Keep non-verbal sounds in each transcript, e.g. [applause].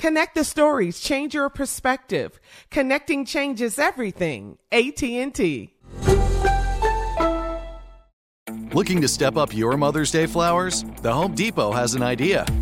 Connect the stories, change your perspective. Connecting changes everything. AT&T. Looking to step up your Mother's Day flowers? The Home Depot has an idea.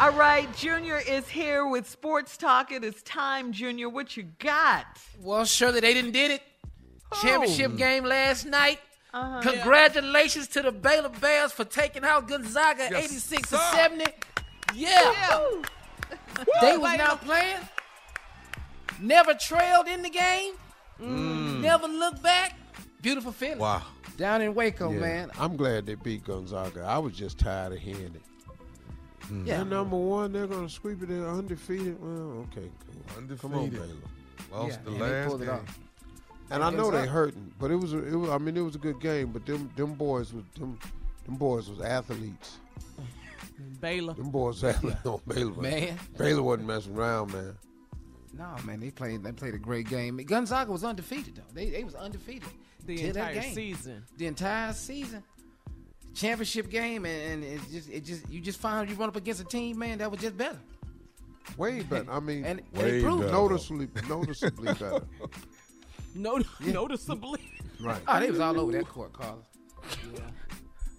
All right, Junior is here with Sports Talk. It is time, Junior. What you got? Well, surely they didn't did it. Championship game last night. Uh-huh. Congratulations to the Baylor Bears for taking out Gonzaga Yes, 86 sir. to 70. Yeah. They was not playing. Never trailed in the game. Never looked back. Beautiful feeling. Wow. Down in Waco, Yeah, man. I'm glad they beat Gonzaga. I was just tired of hearing it. Mm-hmm. Yeah. They're number one. They're going to sweep it. They're undefeated. Well, okay, cool. Undefeated. Come on, Baylor. Lost Yeah, the and last pulled it game. off. And I know they Gonzaga. hurting, but it was, a, it was. I mean, it was a good game. But them, them boys was them, them boys was athletes. [laughs] Baylor. Them boys athletes. [laughs] No, Baylor. was- Man. Baylor wasn't messing around, man. No, man, they played they played a great game. Gonzaga was undefeated though. They they was undefeated The entire season. The entire season. Championship game and, and it just it just you just found you run up against a team, man, that was just better. Way better. I mean, And, and Way they proved better. noticeably, noticeably [laughs] better. No, noticeably. Right. Oh, they was all over that court, Carlos.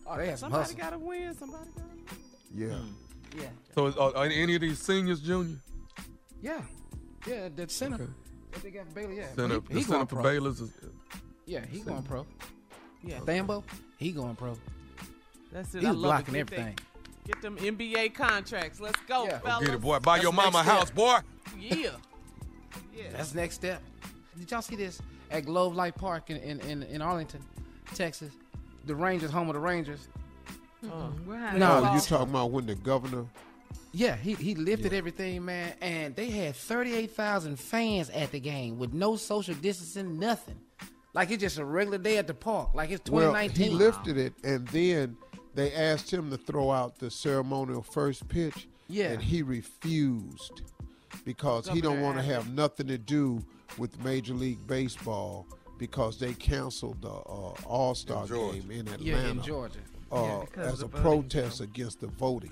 Oh, they had some Somebody hustle. got to win. Somebody got to win. Yeah. Hmm. Yeah. So is, are, are any of these seniors junior? Yeah. Yeah, that center. What they got for Baylor, yeah. Center, he, the center going for pro. Baylor's is, Yeah, he going pro. Yeah. Thamba, he going pro. That's it. He I was love blocking it. Get everything. Get them NBA contracts. Let's go, Yeah. Go fellas. get it, boy. Buy That's your mama a step. house, boy. Yeah. Yeah. That's next step. Did y'all see this at Globe Life Park in, in, in, in Arlington, Texas? The Rangers, home of the Rangers. Mm-hmm. Uh-huh. What happened? No, Oh, you talking about when the governor? Yeah, he, he lifted everything, man, and they had 38,000 fans at the game with no social distancing, nothing. Like it's just a regular day at the park, like it's Well, 2019. he lifted it, and then they asked him to throw out the ceremonial first pitch. Yeah. and he refused because he don't want to have nothing to do with Major League Baseball because they canceled the uh, All Star In game in yeah, Atlanta in Georgia. uh, because as a of the voting. protest against the voting.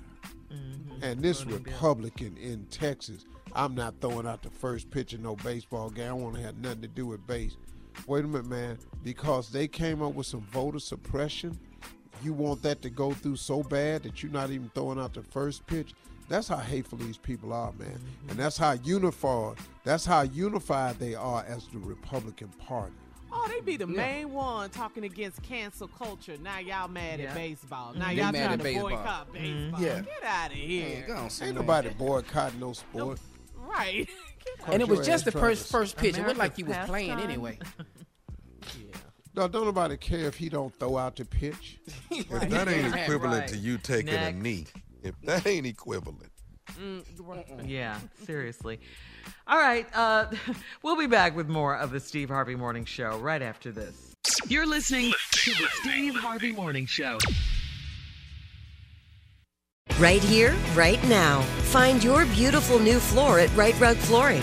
Mm-hmm. And this Republican in Texas, I'm not throwing out the first pitch of no baseball game. I want to have nothing to do with base. Wait a minute, man. Because they came up with some voter suppression, you want that to go through so bad that you're not even throwing out the first pitch. That's how hateful these people are, man. Mm-hmm. And that's how unified. That's how unified they are as the Republican Party. Oh, they be the main one talking against cancel culture. Now y'all mad Yeah. at baseball. Now They y'all mad trying at to baseball. boycott baseball. Yeah. Get out of here. Go on, Ain't nobody boycotting no sport. Right. [laughs] And it was just the first first pitch. It wasn't like America's he was playing pastime. anyway. [laughs] No, don't nobody care if he don't throw out the pitch. [laughs] If that ain't Right. equivalent to you taking Next. a knee, if that ain't equivalent, Yeah, seriously. All right, uh, [laughs] we'll be back with more of the Steve Harvey Morning Show right after this. You're listening to the Steve Harvey Morning Show. Right here, right now. Find your beautiful new floor at RiteRug Flooring.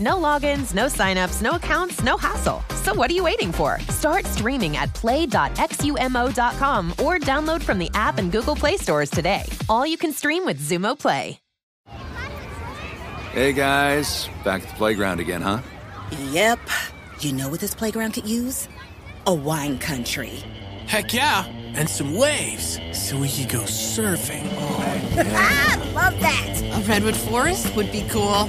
No logins, no signups, no accounts, no hassle. So what are you waiting for? Start streaming at play.xumo.com or download from the app and Google Play stores today. All you can stream with Xumo Play. Hey guys, back at the playground again, huh? Yep. You know what this playground could use? A wine country. Heck yeah, and some waves so we could go surfing. oh [laughs] ah, love that. A redwood forest would be cool.